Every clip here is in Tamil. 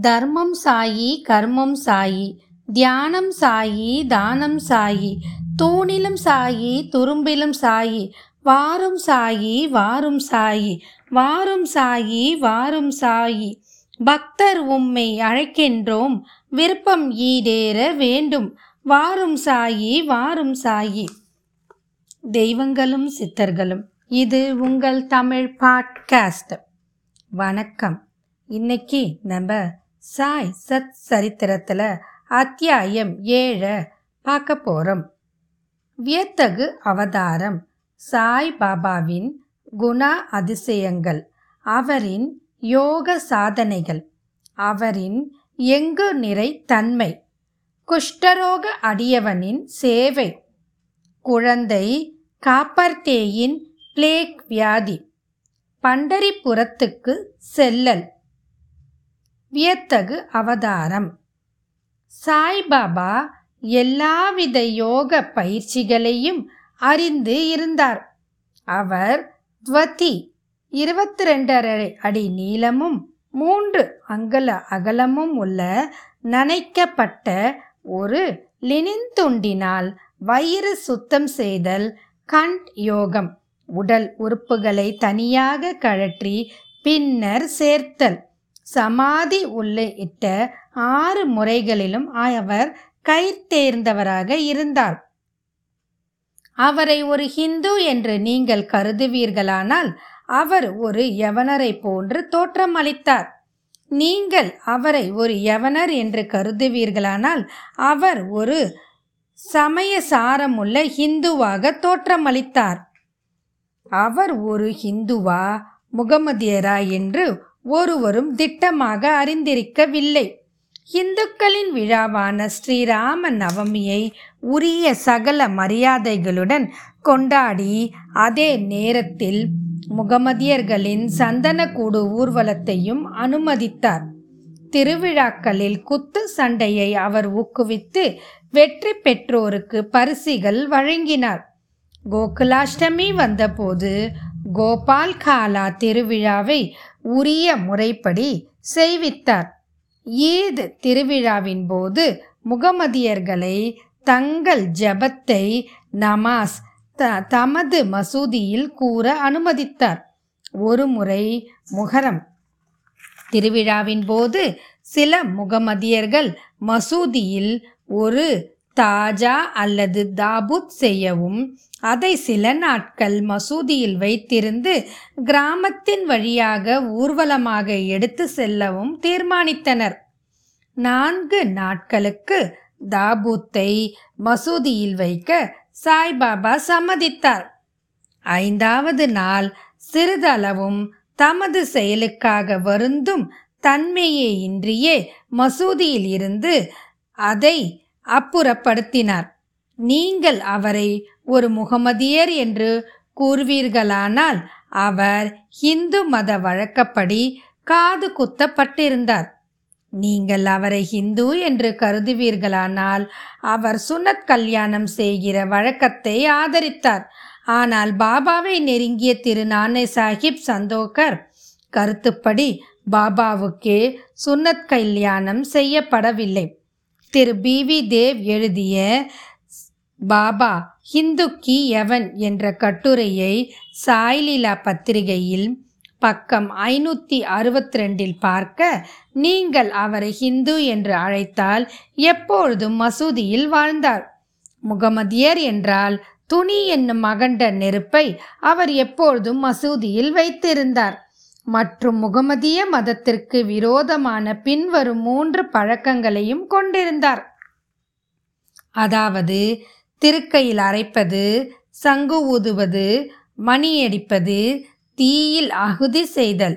தர்மம் சாயி கர்மம் சாயி தியானம் சாயி தானம் சாயி தூணிலும் சாயி துரும்பிலும் சாயி வாரும் சாயி வாரும் சாயி வாரும் சாயி வாரும் சாயி. பக்தர் உம்மை அழைக்கின்றோம் விருப்பம் ஈடேற வேண்டும் வாரும் சாயி வாரும் சாயி. தெய்வங்களும் சித்தர்களும் இது உங்கள் தமிழ் பாட்காஸ்ட். வணக்கம். இன்னைக்கு நம்ம சாய் சத் சரித்திரத்தில் அத்தியாயம் ஏழை பார்க்க போகிறோம் வியத்தகு அவதாரம் சாய் பாபாவின் குணா அதிசயங்கள் அவரின் யோக சாதனைகள் அவரின் எங்கு நிறை தன்மை குஷ்டரோக அடியவனின் சேவை குழந்தை காப்பர்தேயின் பிளேக் வியாதி பண்டரிபுரத்துக்கு செல்லல் வியத்தகு அவதாரம். சாய்பாபா எல்லாவித யோக பயிற்சிகளையும் அறிந்து இருந்தார். அவர் துவதி இருபத்தி ரெண்டரை அடி நீளமும் மூன்று அங்கல அகலமும் உள்ள நனைக்கப்பட்ட ஒரு லினின் துண்டினால் வயிறு சுத்தம் செய்தல் கண்ட் யோகம் உடல் உறுப்புகளை தனியாக கழற்றி பின்னர் சேர்த்தல். சமாதி உள்ளிட்ட ஆறு முறைகளிலும் அவர் கை தேர்ந்தவராக இருந்தார். அவரை ஒரு ஹிந்து என்று நீங்கள் கருதுவீர்களானால் அவர் ஒரு யவனரை போன்று தோற்றமளித்தார் நீங்கள் அவரை ஒரு யவனர் என்று கருதுவீர்களானால் அவர் ஒரு சமய சாரமுள்ள ஹிந்துவாக தோற்றமளித்தார் அவர் ஒரு ஹிந்துவா முகமதியரா? என்று ஒருவரும் திட்டமாக அறிந்திருக்கவில்லை. இந்துக்களின் விழாவான ஸ்ரீராம நவமியை உரிய சகல மரியாதைகளுடன் கொண்டாடி அதே நேரத்தில் முகமதியர்களின் சந்தனக்கூடு ஊர்வலத்தையும் அனுமதித்தார். திருவிழாக்களில் குத்து சண்டையை அவர் ஊக்குவித்து வெற்றி பெற்றோருக்கு பரிசுகள் வழங்கினார். கோகுலாஷ்டமி வந்தபோது கோபால் காலா திருவிழாவை உரிய முறைப்படி செய்வித்தார். ஈத் திருவிழாவின் போது முகமதியர்களை தங்கள் ஜபத்தை நமாஸ் த தமது மசூதியில் கூற அனுமதித்தார். ஒரு முறை முகரம். திருவிழாவின் போது சில முகமதியர்கள் மசூதியில் ஒரு தாஜா அல்லது தாபூத் செய்யவும் அதை சில நாட்கள் மசூதியில் வைத்திருந்து கிராமத்தின் வழியாக ஊர்வலமாக எடுத்து செல்லவும் தீர்மானித்தனர். நான்கு நாட்களுக்கு தாபூத்தை மசூதியில் வைக்க சாய்பாபா சம்மதித்தார். ஐந்தாவது நாள் சிறிதளவும் தமது செயலுக்காக வருந்தும் தன்மையே இன்றியே மசூதியில் இருந்து அதை அப்புறப்படுத்தினார். நீங்கள் அவரை ஒரு முகமதியர் என்று கூறுவீர்களானால் அவர் இந்து மத வழக்கப்படி காது குத்தப்பட்டிருந்தார். நீங்கள் அவரை ஹிந்து என்று கருதுவீர்களானால் அவர் சுனத் கல்யாணம் செய்கிற வழக்கத்தை ஆதரித்தார். ஆனால் பாபாவை நெருங்கிய திரு நானே சாஹிப் சந்தோகர் கருத்துப்படி பாபாவுக்கு சுன்னத் கல்யாணம் செய்யப்படவில்லை. திரு பி வி தேவ் எழுதிய பாபா ஹிந்துக்கி எவன் என்ற கட்டுரையை சாய்லீலா பத்திரிகையில் பக்கம் ஐநூற்றி அறுபத்தி ரெண்டில் பார்க்க நீங்கள் அவரை ஹிந்து என்று அழைத்தால் எப்பொழுதும் மசூதியில் வாழ்ந்தார். முகமதியர் என்றால் துணி என்னும் மகண்ட நெருப்பை அவர் எப்பொழுதும் மசூதியில் வைத்திருந்தார். மற்றும் முகமதிய மதத்திற்கு விரோதமான பின்வரும் மூன்று பழக்கங்களையும் கொண்டிருந்தார். அதாவது திருக்கையில் அரைப்பது சங்கு ஊதுவது மணியடிப்பது தீயில் அகுதி செய்தல்.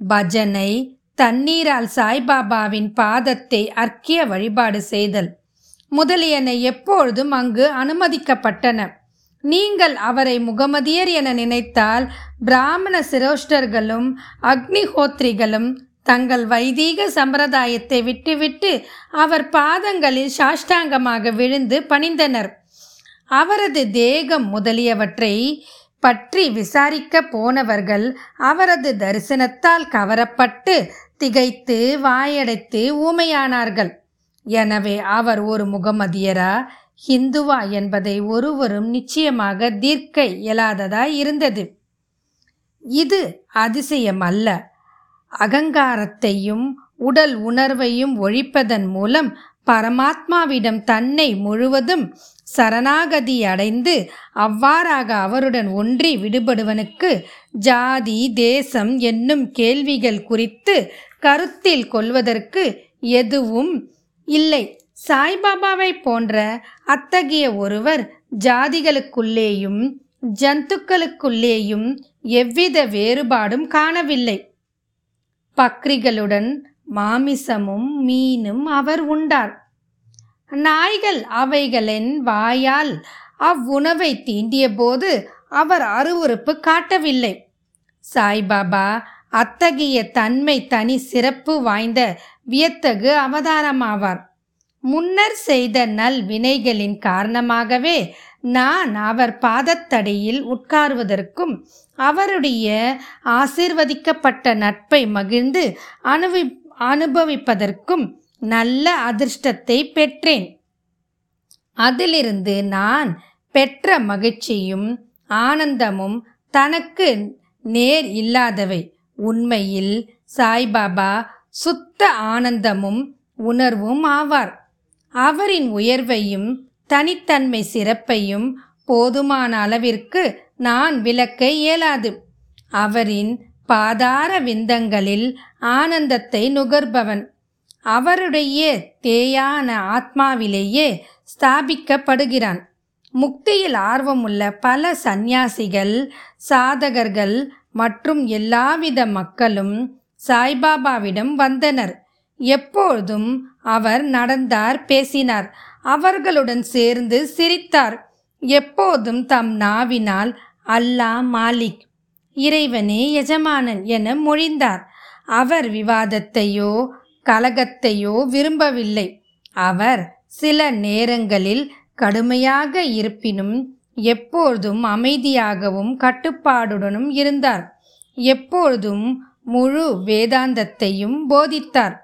பஜனை தண்ணீரால் சாய்பாபாவின் பாதத்தை அர்க்கிய வழிபாடு செய்தல். முதலியன எப்பொழுதும் அங்கு அனுமதிக்கப்பட்டன. நீங்கள் அவரை முகமதியர் என நினைத்தால் பிராமண சிரோஷ்டர்களும் அக்னிஹோத்ரிகளும் தங்கள் வைதீக சம்பிரதாயத்தை விட்டுவிட்டு அவர் பாதங்களில் சாஷ்டாங்கமாக விழுந்து பணிந்தனர். அவரது தேகம் முதலியவற்றை பற்றி விசாரிக்க போனவர்கள் அவரது தரிசனத்தால் கவரப்பட்டு திகைத்து வாயடைத்து ஊமையானார்கள். எனவே அவர் ஒரு முகமதியரா? ஹிந்துவா என்பதை ஒருவரும் நிச்சயமாக தீர்க்க இயலாததாய் இருந்தது. இது அதிசயம் அல்ல அகங்காரத்தையும் உடல் உணர்வையும் ஒழிப்பதன் மூலம் பரமாத்மாவிடம் தன்னை முழுவதும் சரணாகதி அடைந்து அவ்வாறாக அவருடன் ஒன்றி விடுபடுவனுக்கு ஜாதி தேசம் என்னும் கேள்விகள் குறித்து கருத்தில் கொள்வதற்கு எதுவும் இல்லை. சாய்பாபாவை போன்ற அத்தகைய ஒருவர் ஜாதிகளுக்குள்ளேயும் ஜந்துக்களுக்குள்ளேயும் எவ்வித வேறுபாடும் காணவில்லை. பக்ரிகளுடன் மாமிசமும் மீனும் அவர் உண்டார். நாய்கள் அவைகளின் வாயால் அவ்வுணவை தீண்டிய போது அவர் அருவறுப்பு காட்டவில்லை. சாய்பாபா அத்தகைய தன்மை தனி சிறப்பு வாய்ந்த வியத்தகு அவதாரமாவார். முன்னர் செய்த நல் வினைகளின் காரணமாகவே நான் அவர் பாதத்தடியில் உட்கார்வதற்கும் அவருடைய ஆசிர்வதிக்கப்பட்ட நட்பை மகிழ்ந்து அனுபவி அனுபவிப்பதற்கும் நல்ல அதிர்ஷ்டத்தை பெற்றேன். அதிலிருந்து நான் பெற்ற மகிழ்ச்சியும் ஆனந்தமும் தனக்கு நேர் இல்லாதவை. உண்மையில் சாய்பாபா சுத்த ஆனந்தமும் உணர்வும் ஆவார். அவரின் உயர்வையும் தனித்தன்மை சிறப்பையும் போதுமான அளவிற்கு நான் விளக்க இயலாது. அவரின் பாதார விந்தங்களில் ஆனந்தத்தை நுகர்பவன். அவருடைய தேயான ஆத்மாவிலேயே ஸ்தாபிக்கப்படுகிறான். முக்தியில் ஆர்வமுள்ள பல சந்நியாசிகள் சாதகர்கள் மற்றும் எல்லாவித மக்களும் சாய்பாபாவிடம் வந்தனர். எப்பொழுதும் அவர் நடந்தார் பேசினார். அவர்களுடன் சேர்ந்து சிரித்தார். எப்போதும் தம் நாவினால் அல்லாஹ் மாலிக் இறைவனே எஜமானன் என மொழிந்தார். அவர் விவாதத்தையோ கலகத்தையோ விரும்பவில்லை. அவர் சில நேரங்களில் கடுமையாக இருப்பினும் எப்பொழுதும் அமைதியாகவும் கட்டுப்பாடுடனும் இருந்தார். எப்பொழுதும் முழு வேதாந்தத்தையும் போதித்தார்.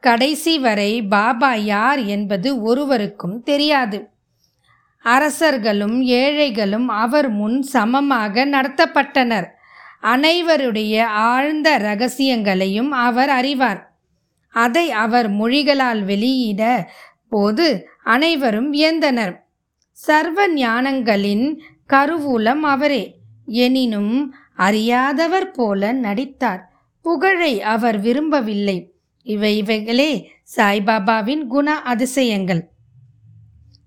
கடைசி வரை பாபா யார் என்பது ஒருவருக்கும் தெரியாது. அரசர்களும் ஏழைகளும் அவர் முன் சமமாக நடத்தப்பட்டனர். அனைவருடைய ஆழ்ந்த ரகசியங்களையும் அவர் அறிவார். அதை அவர் மொழிகளால் வெளியிட போது அனைவரும் வியந்தனர். சர்வ ஞானங்களின் கருவூலம் அவரே. எனினும் அறியாதவர் போல நடித்தார். புகழை அவர் விரும்பவில்லை. இவை இவைகளே சாய்பாபாவின் குண அதிசயங்கள்.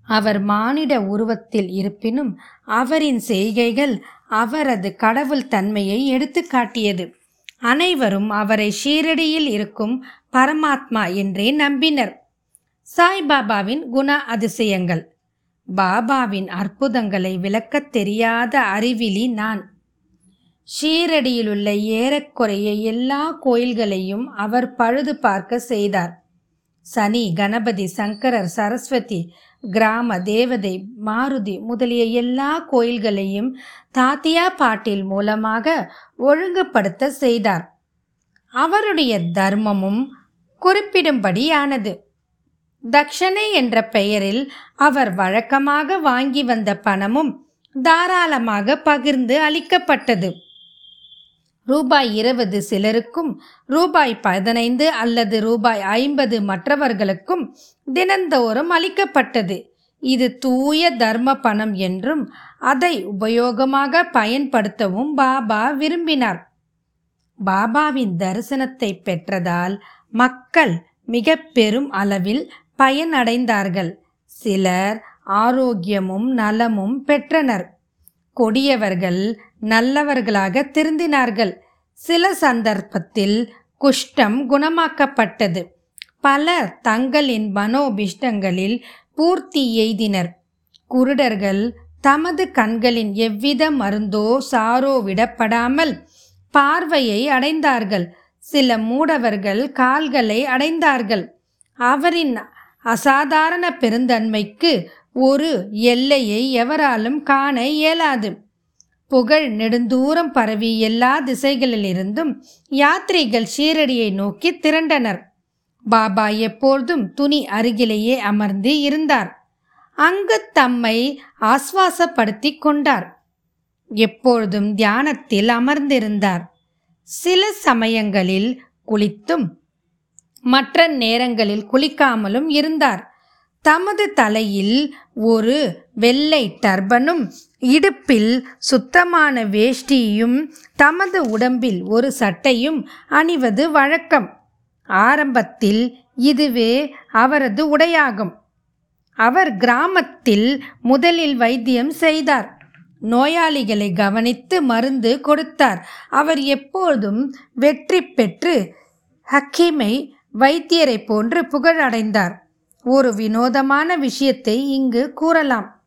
அவர் மானிட உருவத்தில் இருப்பினும் அவரின் செய்கைகள் அவரது கடவுள் தன்மையை எடுத்து காட்டியது. அனைவரும் அவரை ஷீரடியில் இருக்கும் பரமாத்மா என்றே நம்பினர். சாய்பாபாவின் குண அதிசயங்கள். பாபாவின் அற்புதங்களை விளக்கத் தெரியாத அறிவிலி நான். ஷீரடியிலுள்ள ஏறக்குறைய எல்லா கோயில்களையும் அவர் பழுது பார்க்க செய்தார். சனி கணபதி சங்கரர் சரஸ்வதி கிராம தேவதை மாருதி முதலிய எல்லா கோயில்களையும் தாத்தியா பாட்டில் மூலமாக ஒழுங்குபடுத்த செய்தார். அவருடைய தர்மமும் குறிப்பிடும்படியானது. தக்ஷனை என்ற பெயரில் அவர் வழக்கமாக வாங்கி வந்த பணமும் தாராளமாக பகிர்ந்து அளிக்கப்பட்டது. ரூபாய் இருபது சிலருக்கும் ரூபாய் பதினைந்து அல்லது ரூபாய் ஐம்பது மற்றவர்களுக்கும் தினந்தோறும் அளிக்கப்பட்டது. இது தூய தர்ம பணம் என்றும் அதை உபயோகமாக பயன்படுத்தவும் பாபா விரும்பினார். பாபாவின் தரிசனத்தை பெற்றதால் மக்கள் மிக பெரும் அளவில் பயனடைந்தார்கள். சிலர் ஆரோக்கியமும் நலமும் பெற்றனர். கொடியவர்கள் நல்லவர்களாக திருந்தினார்கள். சில சந்தர்ப்பத்தில் குஷ்டம் குணமாக்கப்பட்டது. பலர் தங்களின் மனோபிஷ்டங்களில் பூர்த்தி எய்தினர். குருடர்கள் தமது கண்களின் எவ்வித மருந்தோ சாரோ விடப்படாமல் பார்வையை அடைந்தார்கள். சில மூடவர்கள் கால்களை அடைந்தார்கள். அவரின் அசாதாரண பெருந்தன்மைக்கு ஒரு எல்லையை எவராலும் காண இயலாது. புகழ் நெடுந்தூரம் பரவி எல்லா திசைகளிலிருந்தும் யாத்ரீகள் ஷீரடியை நோக்கி திரண்டனர். பாபா எப்பொழுதும் துணி அருகிலேயே அமர்ந்து இருந்தார். அங்கு தம்மை ஆஸ்வாசப்படுத்தி கொண்டார். எப்பொழுதும் தியானத்தில் அமர்ந்திருந்தார். சில சமயங்களில் குளித்தும் மற்ற நேரங்களில் குளிக்காமலும் இருந்தார். தமது தலையில் ஒரு வெள்ளை டர்பனும் இடுப்பில் சுத்தமான வேஷ்டியும் தமது உடம்பில் ஒரு சட்டையும் அணிவது வழக்கம். ஆரம்பத்தில் இதுவே அவரது உடையாகும். அவர் கிராமத்தில் முதலில் வைத்தியம் செய்தார். நோயாளிகளை கவனித்து மருந்து கொடுத்தார். அவர் எப்போதும் வெற்றி பெற்று ஹக்கீமை வைத்தியரை போன்று புகழடைந்தார். ஒரு வினோதமான விஷயத்தை இங்கு கூறலாம்.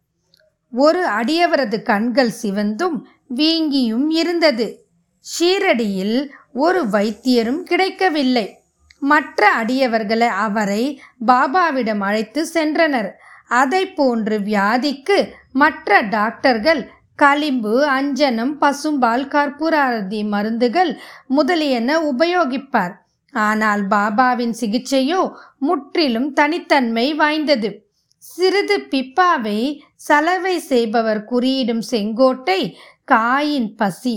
ஒரு அடியவரது கண்கள் சிவந்தும் வீங்கியும் இருந்தது. ஷீரடியில் ஒரு வைத்தியரும் கிடைக்கவில்லை. மற்ற அடியவர்களை அவரை பாபாவிடம் அழைத்து சென்றனர். அதை போன்று வியாதிக்கு மற்ற டாக்டர்கள் களிம்பு அஞ்சனம் பசும்பால் கற்பூராரதி மருந்துகள் முதலியன உபயோகிப்பார். ஆனால் பாபாவின் சிகிச்சையோ முற்றிலும் தனித்தன்மை வாய்ந்தது. சிறிது பிப்பாவை சலவை செய்பவர் குறியிடும் செங்கோட்டை காயின் பசி.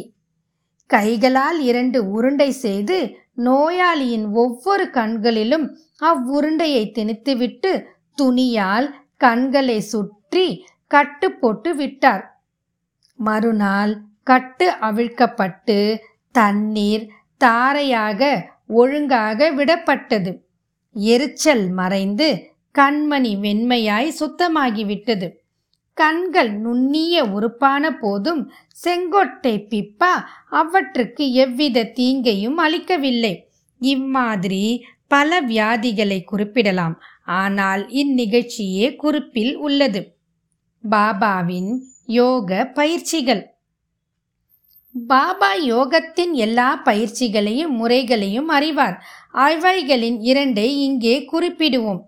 கைகளால் இரண்டு உருண்டை செய்து நோயாளியின் ஒவ்வொரு கண்களிலும் அவ்வுருண்டையை திணித்துவிட்டு துணியால் கண்களை சுற்றி கட்டு போட்டு விட்டார். மறுநாள் கட்டு அவிழ்க்கப்பட்டு தண்ணீர் தாரையாக ஒழுங்காக விடப்பட்டது. எரிச்சல் மறைந்து கண்மணி வெண்மையாய் சுத்தமாகிவிட்டது. கண்கள் நுண்ணிய உறுப்பான போதும் செங்கொட்டை பிப்பா அவற்றுக்கு எவ்வித தீங்கையும் அளிக்கவில்லை. இம்மாதிரி பல வியாதிகளை குறிப்பிடலாம். ஆனால் இந்நிகழ்ச்சியே குறிப்பில் உள்ளது. பாபாவின் யோக பயிற்சிகள். பாபா யோகத்தின் எல்லா பயிற்சிகளையும் முறைகளையும் அறிவார். ஆய்வாய்களின் இரண்டை இங்கே குறிப்பிடுவோம்.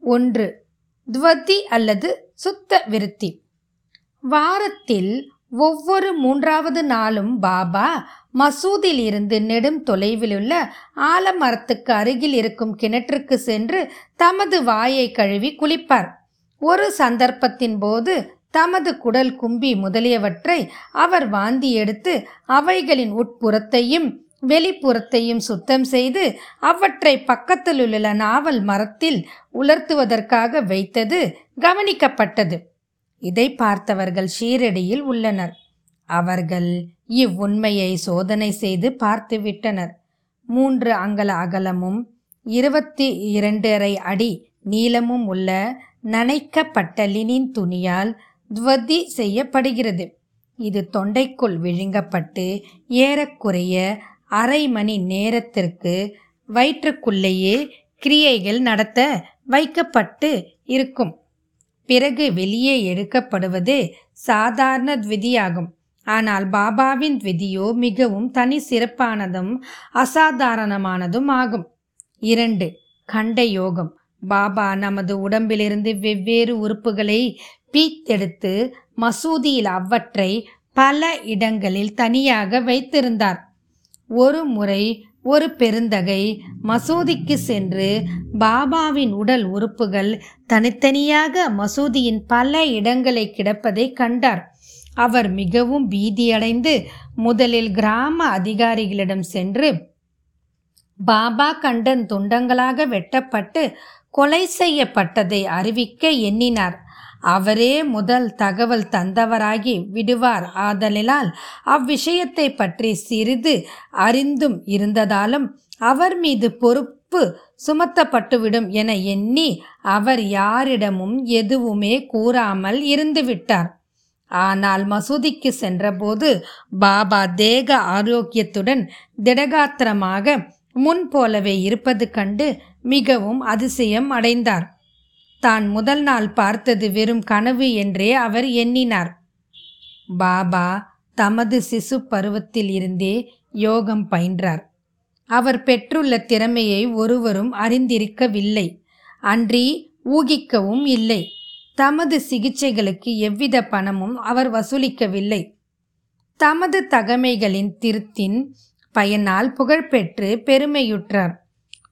ஒன்று துவதி அல்லது சுத்த விருத்தி. வாரத்தில் ஒவ்வொரு மூன்றாவது நாளும் பாபா மசூதில் இருந்து நெடும் தொலைவிலுள்ள ஆலமரத்துக்கு அருகில் இருக்கும் கிணற்றுக்கு சென்று தமது வாயை கழுவி குளிப்பார். ஒரு சந்தர்ப்பத்தின் போது தமது குடல் கும்பி முதலியவற்றை அவர் வாந்தி எடுத்து அவைகளின் உட்புறத்தையும் வெளிப்புறத்தையும் சுத்தம் செய்து அவற்றை பக்கத்திலுள்ள நாவல் மரத்தில் உலர்த்துவதற்காக வைத்தது கவனிக்கப்பட்டது. இதை பார்த்தவர்கள் ஷீரடியில் உள்ளனர். அவர்கள் இவ்வுண்மையை சோதனை செய்து பார்த்துவிட்டனர் மூன்று அங்கல அகலமும் இருபத்தி இரண்டரை அடி நீளமும் உள்ள நனைக்கப்பட்ட லினின் துணியால் துவதி செய்யப்படுகிறது. இது தொண்டைக்குள் விழுங்கப்பட்டு ஏறக்குறைய அரை மணி நேரத்திற்கு வயிற்றுக்குள்ளேயே கிரியைகள் நடத்த வைக்கப்பட்டு இருக்கும். பிறகு வெளியே எடுக்கப்படுவது சாதாரண த்விதியாகும். ஆனால் பாபாவின் த்விதியோ மிகவும் தனி சிறப்பானதும் அசாதாரணமானதும் ஆகும். இரண்டு கண்ட யோகம். பாபா நமது உடம்பிலிருந்து வெவ்வேறு உறுப்புகளை பீத்தெடுத்து மசூதியில் அவற்றை பல இடங்களில் தனியாக வைத்திருந்தார். ஒரு முறை ஒரு பெருந்தகை மசூதிக்கு சென்று பாபாவின் உடல் உறுப்புகள் தனித்தனியாக மசூதியின் பல இடங்களை கிடப்பதை கண்டார். அவர் மிகவும் பீதியடைந்து முதலில் கிராம அதிகாரிகளிடம் சென்று பாபா கண்டன் துண்டங்களாக வெட்டப்பட்டு கொலை செய்யப்பட்டதை அறிவிக்க எண்ணினார். அவரே முதல் தகவல் தந்தவராகி விடுவார். ஆதலினால் அவ்விஷயத்தை பற்றி சிறிது அறிந்தும் இருந்ததாலும் அவர் மீது பொறுப்பு சுமத்தப்பட்டுவிடும் என எண்ணி அவர் யாரிடமும் எதுவுமே கூறாமல் இருந்துவிட்டார். ஆனால் மசூதிக்கு சென்றபோது பாபா தேக ஆரோக்கியத்துடன் திடகாத்திரமாக முன் போலவே இருப்பது கண்டு மிகவும் அதிசயம் அடைந்தார். தான் முதல் நாள் பார்த்தது வெறும் கனவு என்றே அவர் எண்ணினார். பாபா தமது சிசு பருவத்தில் இருந்தே யோகம் பயின்றார். அவர் பெற்றுள்ள திறமையை ஒருவரும் அறிந்திருக்கவில்லை. அன்றி ஊகிக்கவும் இல்லை. தமது சிகிச்சைகளுக்கு எவ்வித பணமும் அவர் வசூலிக்கவில்லை. தமது தகமைகளின் திருத்தின் பயனால் புகழ்பெற்று பெருமையுற்றார்.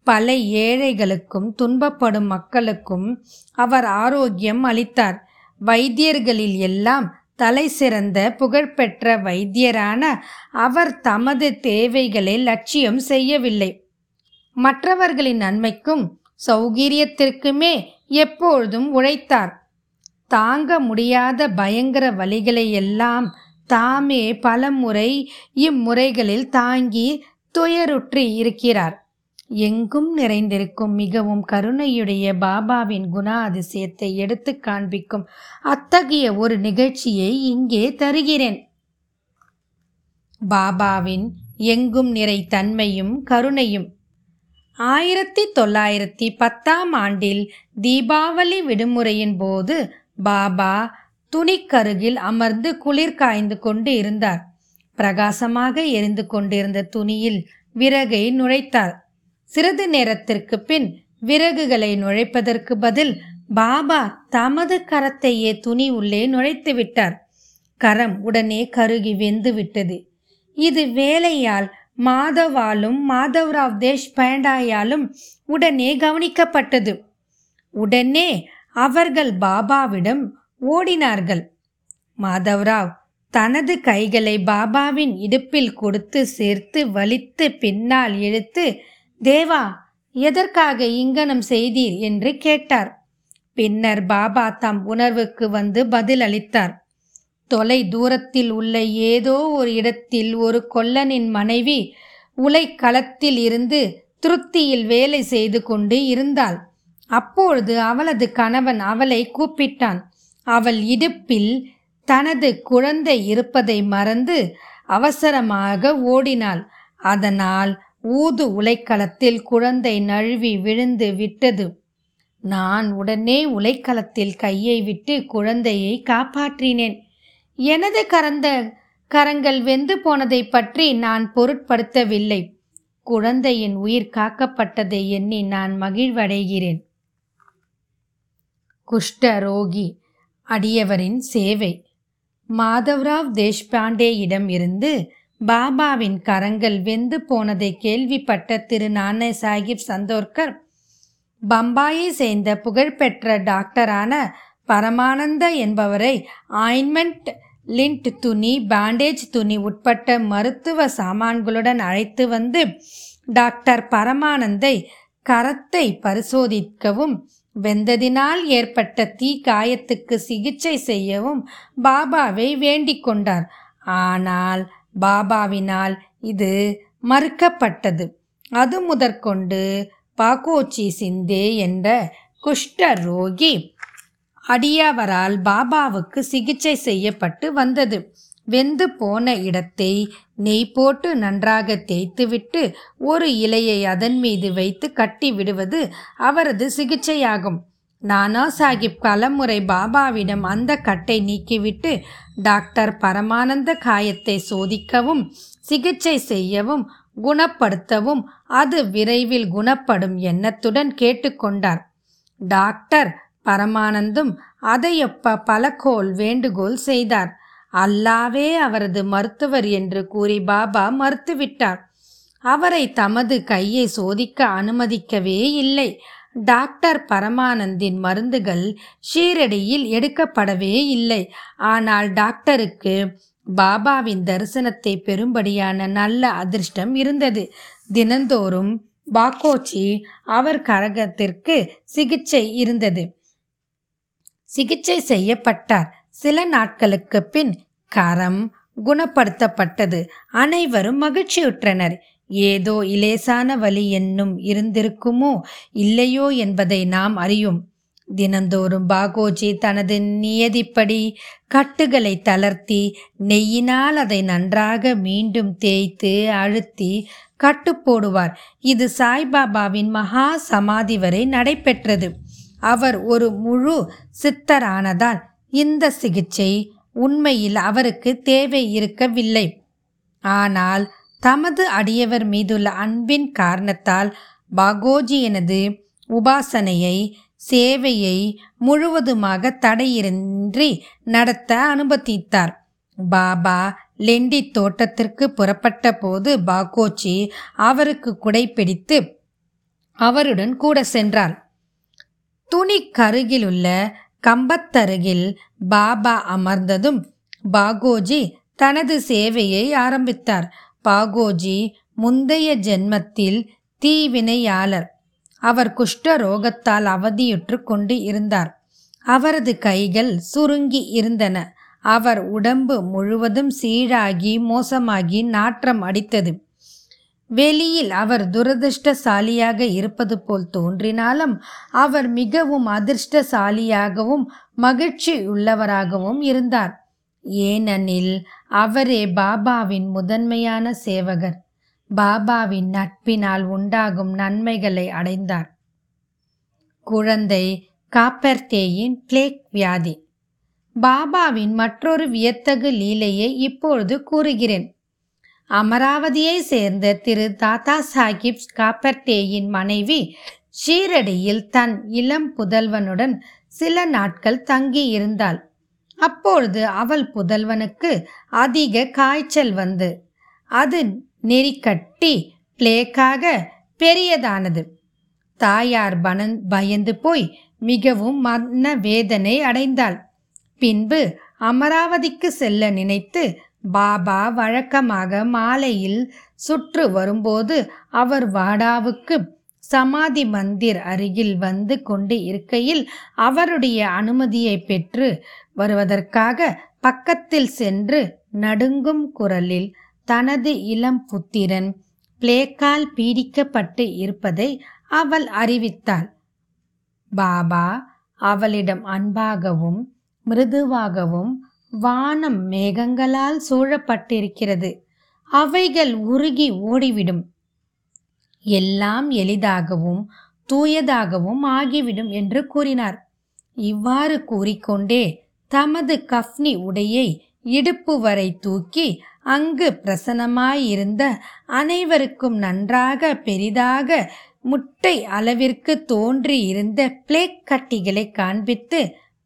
பல ஏழைகளுக்கும் துன்பப்படும் மக்களுக்கும் அவர் ஆரோக்கியம் அளித்தார். வைத்தியர்களில் எல்லாம் தலை சிறந்த புகழ்பெற்ற வைத்தியரான அவர் தமது தேவைகளை லட்சியம் செய்யவில்லை. மற்றவர்களின் நன்மைக்கும் சௌகரியத்திற்குமே எப்பொழுதும் உழைத்தார். தாங்க முடியாத பயங்கர வழிகளை எல்லாம் தாமே பலமுறை இம்முறைகளில் தாங்கி துயருற்றி இருக்கிறார். எங்கும் நிறைந்திருக்கும் மிகவும் கருணையுடைய பாபாவின் குணாதிசயத்தை எடுத்து காண்பிக்கும் அத்தகைய ஒரு நிகழ்ச்சியை இங்கே தருகிறேன். பாபாவின் எங்கும் நிறை தன்மையும் கருணையும். ஆயிரத்தி தொள்ளாயிரத்தி பத்தாம் ஆண்டில் தீபாவளி விடுமுறையின் போது பாபா துணிக்கருகில் அமர்ந்து குளிர் காய்ந்து கொண்டு இருந்தார். பிரகாசமாக எரிந்து கொண்டிருந்த துணியில் விறகை நுழைத்தார். சிறிது நேரத்திற்கு பின் விறகுகளை நுழைப்பதற்கு பதில் பாபா தமது கரத்தையே துணி உள்ளே நுழைத்து விட்டார். கரம் உடனே கருகி வெந்து விட்டது. இது வேலையால் மாதவாலும் மாதவ்ராவ் தேஷ்பாண்டாயாலும் உடனே கவனிக்கப்பட்டது. உடனே அவர்கள் பாபாவிடம் ஓடினார்கள். மாதவ்ராவ் தனது கைகளை பாபாவின் இடுப்பில் கொடுத்து சேர்த்து வலித்து பின்னால் இழுத்து தேவா எதற்காக இங்கனம் செய்தீர் என்று கேட்டார். பின்னர் பாபா தம் உணர்வுக்கு வந்து பதில் அளித்தார். தொலை தூரத்தில் உள்ள ஏதோ ஒரு இடத்தில் ஒரு கொல்லனின் மனைவி உலைக்களத்தில் இருந்து திருப்தியில் வேலை செய்து கொண்டு இருந்தாள். அப்பொழுது அவளது கணவன் அவளை கூப்பிட்டான். அவள் இடுப்பில் தனது குழந்தை இருப்பதை மறந்து அவசரமாக ஓடினாள். அதனால் ஊது உலைக்களத்தில் குழந்தை நழுவி விழுந்து விட்டது. நான் உடனே உலைக்களத்தில் கையை விட்டு குழந்தையை காப்பாற்றினேன். எனது கரந்த கரங்கள் வெந்து போனதை பற்றி நான் பொருட்படுத்தவில்லை. குழந்தையின் உயிர் காக்கப்பட்டதை எண்ணி நான் மகிழ்வடைகிறேன். குஷ்டரோகி அடியவரின் சேவை. மாதவ்ராவ் தேஷ்பாண்டேயிடம் இருந்து பாபாவின் கரங்கள் வெந்து போனதை கேள்விப்பட்ட திரு நானே சாஹிப் சந்தோர்கர் பம்பாயை சேர்ந்த புகழ்பெற்ற டாக்டரான பரமானந்த என்பவரை ஆயின்மெண்ட் லிண்ட் துணி பேண்டேஜ் துணி உட்பட்ட மருத்துவ சாமான்களுடன் அழைத்து வந்து டாக்டர் பரமானந்தை கரத்தை பரிசோதிக்கவும் வெந்ததினால் ஏற்பட்ட தீ காயத்துக்கு சிகிச்சை செய்யவும் பாபாவை வேண்டிக் கொண்டார். ஆனால் பாபாவினால் இது மறுக்கப்பட்டது. அது முதற்கொண்டு பாக்கோச்சி சிந்தே என்ற குஷ்ட ரோகி அடியவரால் பாபாவுக்கு சிகிச்சை செய்யப்பட்டு வந்தது. வெந்து போன இடத்தை நெய் போட்டு நன்றாக தேய்த்துவிட்டு ஒரு இலையை அதன் மீது வைத்து கட்டி விடுவது அவரது சிகிச்சையாகும். நானா சாஹிப் பலமுறை பாபாவிடம் அந்த கட்டை நீக்கிவிட்டு டாக்டர் பரமானந்த காயத்தை சோதிக்கவும் சிகிச்சை செய்யவும் குணப்படுத்தவும் அது விரைவில் குணப்படும் எண்ணத்துடன் கேட்டுக்கொண்டார். டாக்டர் பரமானந்தும் அதையொப்ப பலகோல் வேண்டுகோள் செய்தார். அல்லாவே அவரது மருத்துவர் என்று கூறி பாபா மறுத்துவிட்டார். அவரை தமது கையை சோதிக்க அனுமதிக்கவே இல்லை. டாக்டர் பரமானந்தின் மருந்துகள் ஷீரடியில் எடுக்கப்படவே இல்லை. ஆனால் டாக்டருக்கு பாபாவின் தரிசனத்தை பெறும்படியான நல்ல அதிர்ஷ்டம் இருந்தது. தினந்தோறும் பாக்கோச்சி அவர் கரகத்திற்கு சிகிச்சை இருந்தது. சிகிச்சை செய்யப்பட்டார். சில நாட்களுக்கு பின் கரம் குணப்படுத்தப்பட்டது. அனைவரும் மகிழ்ச்சியுற்றனர். ஏதோ இலேசான வலி என்னும் இருந்திருக்குமோ இல்லையோ என்பதை நாம் அறியும். தினந்தோறும் பாகோஜி தனது நியதிப்படி கட்டுகளை தளர்த்தி நெய்யினால் அதை நன்றாக மீண்டும் தேய்த்து அழுத்தி கட்டு போடுவார். இது சாய்பாபாவின் மகா சமாதி வரை நடைபெற்றது. அவர் ஒரு முழு சித்தரானதால் இந்த சிகிச்சை உண்மையில் அவருக்கு தேவை இருக்கவில்லை. ஆனால் தமது அடியவர் மீதுள்ள அன்பின் காரணத்தால் பாகோஜி எனது உபாசனையை சேவையை முழுவதுமாக தடையின்றி நடத்த அனுமதித்தார். பாபா லெண்டி தோட்டத்திற்கு புறப்பட்ட போது பாகோஜி அவருக்கு குடை பிடித்து அவருடன் கூட சென்றார். துணி கருகிலுள்ள கம்பத்தருகில் பாபா அமர்ந்ததும் பாகோஜி தனது சேவையை ஆரம்பித்தார். பாகோஜி முந்தைய ஜென்மத்தில் தீவினையாளர். அவர் குஷ்ட ரோகத்தால் அவதியுற்று கொண்டு இருந்தார். அவரது கைகள் சுருங்கி இருந்தன. அவர் உடம்பு முழுவதும் சீழாகி மோசமாகி நாற்றம் அடித்தது. வெளியில் அவர் துரதிருஷ்டசாலியாக இருப்பது போல் தோன்றினாலும் அவர் மிகவும் அதிர்ஷ்டசாலியாகவும் மகிழ்ச்சி உள்ளவராகவும் இருந்தார். ஏனெனில் அவரே பாபாவின் முதன்மையான சேவகர். பாபாவின் நட்பினால் உண்டாகும் நன்மைகளை அடைந்தார். குழந்தை காப்பர்தேயின் பிளேக் வியாதி. பாபாவின் மற்றொரு வியத்தகு லீலையை இப்பொழுது கூறுகிறேன். அமராவதியை சேர்ந்த திரு தாத்தா சாஹிப் காப்பர்டேயின் மனைவி ஷீரடியில் தன் இளம் புதல்வனுடன் சில நாட்கள் தங்கியிருந்தாள். அப்பொழுது அவள் புதல்வனுக்கு அதிக காய்ச்சல் வந்து. அது நெறிக்கட்டி பிளேக்காக பெரியதானது. தாயார் பனன் பயந்து போய் மிகவும் மன வேதனை அடைந்தாள். பின்பு அமராவதிக்கு செல்ல நினைத்து பாபா வழக்கமாக மாலையில் சுற்று வரும்போது அவர் வாடாவுக்கு சமாதி மந்திர் அருகில் வந்து கொண்டு இருக்கையில் அவருடைய அனுமதியை பெற்று வருவதற்காக பக்கத்தில் சென்று நடுங்கும் குரலில் தனது இளம் புத்திரன் பிளேக்கால் பீடிக்கப்பட்டு இருப்பதை அவள் அறிவித்தாள். பாபா அவளிடம் அன்பாகவும் மிருதுவாகவும் வானம் மேகங்களால் சூழப்பட்டிருக்கிறது. அவைகள் உருகி ஓடிவிடும். எல்லாம் எளிதாகவும் தூயதாகவும் ஆகிவிடும் என்று கூறினார். இவ்வாறு கூறிக்கொண்டே தமது கஃப்னி உடையை இடுப்பு வரை தூக்கி அங்கு பிரசனமாயிருந்த அனைவருக்கும் நன்றாக பெரிதாக முட்டை அளவிற்கு தோன்றியிருந்த பிளேக் கட்டிகளை காண்பித்து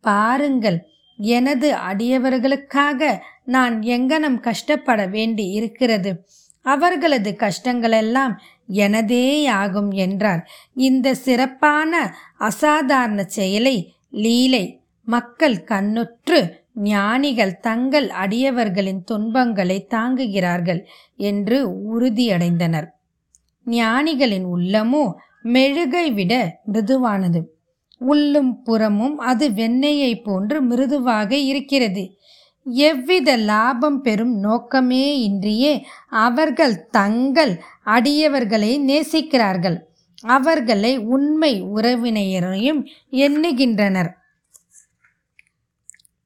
பாருங்கள் எனது அடியவர்களுக்காக நான் எங்கனம் கஷ்டப்பட வேண்டி இருக்கிறது அவர்களது கஷ்டங்களெல்லாம் எனதேயாகும் என்றார். இந்த சிறப்பான அசாதாரண செயலை லீலை மக்கள் கண்ணுற்று ஞானிகள் தங்கள் அடியவர்களின் துன்பங்களை தாங்குகிறார்கள் என்று உறுதியடைந்தனர். ஞானிகளின் உள்ளமோ மெழுகை விட மிருதுவானது. உள்ளும் புறமும் அது வெண்ணெயை போன்று மிருதுவாக இருக்கிறது. எவ்வித லாபம் பெறும் நோக்கமே இன்றியே அவர்கள் தங்கள் அடியவர்களை நேசிக்கிறார்கள். அவர்களை உண்மை உறவினையரையும் எண்ணுகின்றனர்.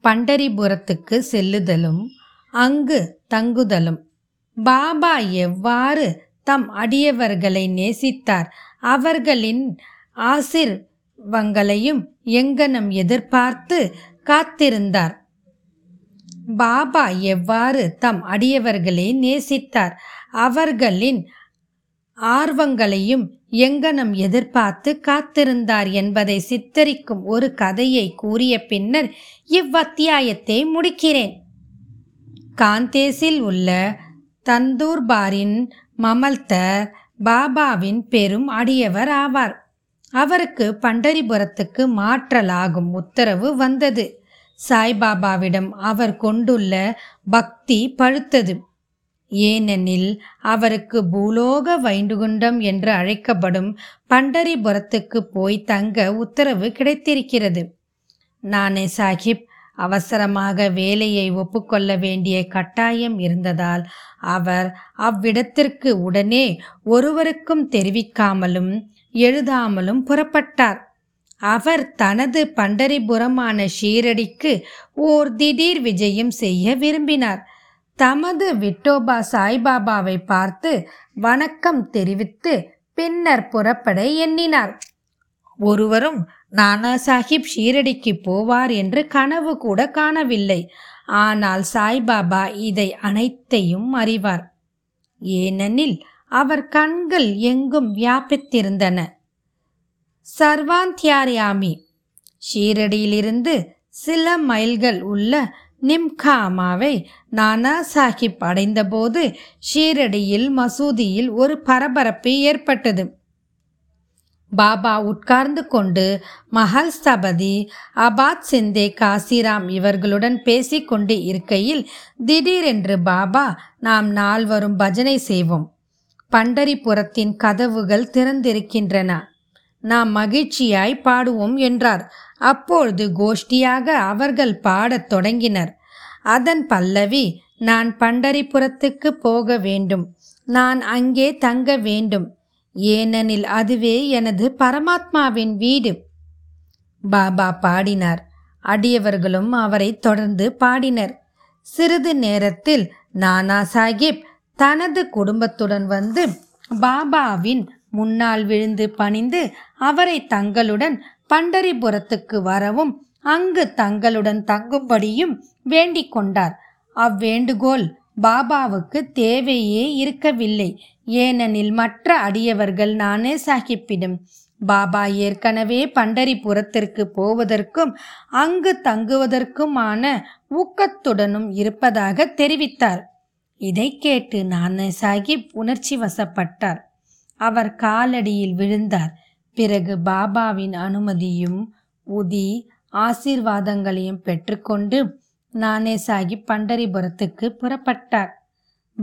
பண்டரிபுரத்துக்கு செல்லுதலும் அங்கு தங்குதலும். பாபா எவ்வாறு தம் அடியவர்களை நேசித்தார்? அவர்களின் ஆசிர்வங்களையும் எங்கனம் எதிர்பார்த்து காத்திருந்தார். பாபா எவ்வாறு தம் அடியவர்களை நேசித்தார்? அவர்களின் ஆர்வங்களையும் எங்கனம் எதிர்பார்த்து காத்திருந்தார் என்பதை சித்தரிக்கும் ஒரு கதையை கூறிய பின்னர் இவ்வத்தியாயத்தை முடிக்கிறேன். காந்தேஸில் உள்ள தந்தூர்பாரின் மமல்தர் பாபாவின் பெரும் அடியவர் ஆவார். அவருக்கு பண்டரிபுரத்துக்கு மாற்றலாகும் உத்தரவு வந்தது. சாய்பாபாவிடம் அவர் கொண்டுள்ள பக்தி பழுத்தது. ஏனெனில் அவருக்கு பூலோக வைண்டுகுண்டம் என்று அழைக்கப்படும் பண்டரிபுரத்துக்கு போய் தங்க உத்தரவு கிடைத்திருக்கிறது. நானே சாஹிப் அவசரமாக வேலையை ஒப்புக்கொள்ள வேண்டிய கட்டாயம் இருந்ததால் அவர் அவ்விடத்திற்கு உடனே ஒருவருக்கும் தெரிவிக்காமலும் எழுதாமலும் புறப்பட்டார். அவர் தனது பண்டரிபுரமான ஷீரடிக்கு ஓர் திடீர் விஜயம் செய்ய விரும்பினார். தமது விட்டோபா சாய்பாபாவை பார்த்து வணக்கம் தெரிவித்து பின்னர் புறப்பட எண்ணினார். ஒருவரும் நானா சாஹிப் ஷீரடிக்கு போவார் என்று கனவு கூட காணவில்லை. ஆனால் சாய்பாபா இதை அனைத்தையும் அறிவார். ஏனெனில் அவர் கண்கள் எங்கும் வியாபித்திருந்தன. சர்வாந்தியாரியாமி. ஷீரடியிலிருந்து சில மைல்கள் உள்ள நிம்காமாவை நானா சாஹிப் அடைந்தபோது ஷீரடியில் மசூதியில் ஒரு பரபரப்பு ஏற்பட்டது. பாபா உட்கார்ந்து கொண்டு மஹல் ஸ்தபதி அபாத் சிந்தே காசிராம் இவர்களுடன் பேசிக்கொண்டு இருக்கையில் திடீரென்று பாபா நாம் நால்வரும் பஜனை செய்வோம். பண்டரிபுரத்தின் கதவுகள் திறந்திருக்கின்றன. நாம் மகிழ்ச்சியாய் பாடுவோம் என்றார். அப்பொழுது கோஷ்டியாக அவர்கள் பாடத் தொடங்கினர். அதன் பல்லவி நான் பண்டரிபுரத்துக்கு போக வேண்டும். நான் அங்கே தங்க வேண்டும். ஏனெனில் அதுவே எனது பரமாத்மாவின் வீடு. பாபா பாடினார். அடியவர்களும் அவரை தொடர்ந்து பாடினர். சிறிது நேரத்தில் நானா சாஹிப் தனது குடும்பத்துடன் வந்து பாபாவின் முன்னால் விழுந்து பணிந்து அவரை தங்களுடன் பண்டரிபுரத்துக்கு வரவும் அங்கு தங்களுடன் தங்கும்படியும் வேண்டிக் கொண்டார். அவ்வேண்டுகோள் பாபாவுக்கு தேவையே இருக்கவில்லை. ஏனெனில் மற்ற அடியவர்கள் நானே சாகிப்பிடும். பாபா ஏற்கனவே பண்டரிபுரத்திற்கு போவதற்கும் அங்கு தங்குவதற்குமான ஊக்கத்துடனும் இருப்பதாக தெரிவித்தார். இதை கேட்டு நானே சாஹிப் உணர்ச்சி வசப்பட்டார். அவர் காலடியில் விழுந்தார். பிறகு பாபாவின் அனுமதியும் உதி ஆசீர்வாதங்களையும் பெற்றுக்கொண்டு நானே சாஹிப் பண்டரிபுரத்துக்கு புறப்பட்டார்.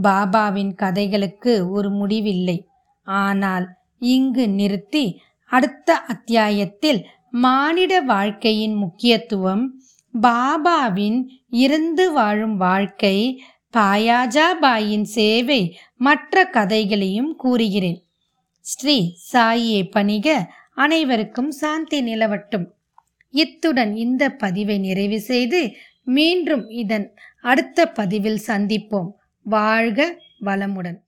பாபாவின் கதைகளுக்கு ஒரு முடிவில்லை. ஆனால் இங்கு நிறுத்தி அடுத்த அத்தியாயத்தில் மானிட வாழ்க்கையின் முக்கியத்துவம் பாபாவின் இருந்து வாழும் வாழ்க்கை பாயாஜாபாயின் சேவை மற்ற கதைகளையும் கூறுகிறேன். ஸ்ரீ சாயியை பணிக அனைவருக்கும் சாந்தி நிலவட்டும். இத்துடன் இந்த பதிவை நிறைவு செய்து மீண்டும் இதன் அடுத்த பதிவில் சந்திப்போம். வாழ்க வளமுடன்.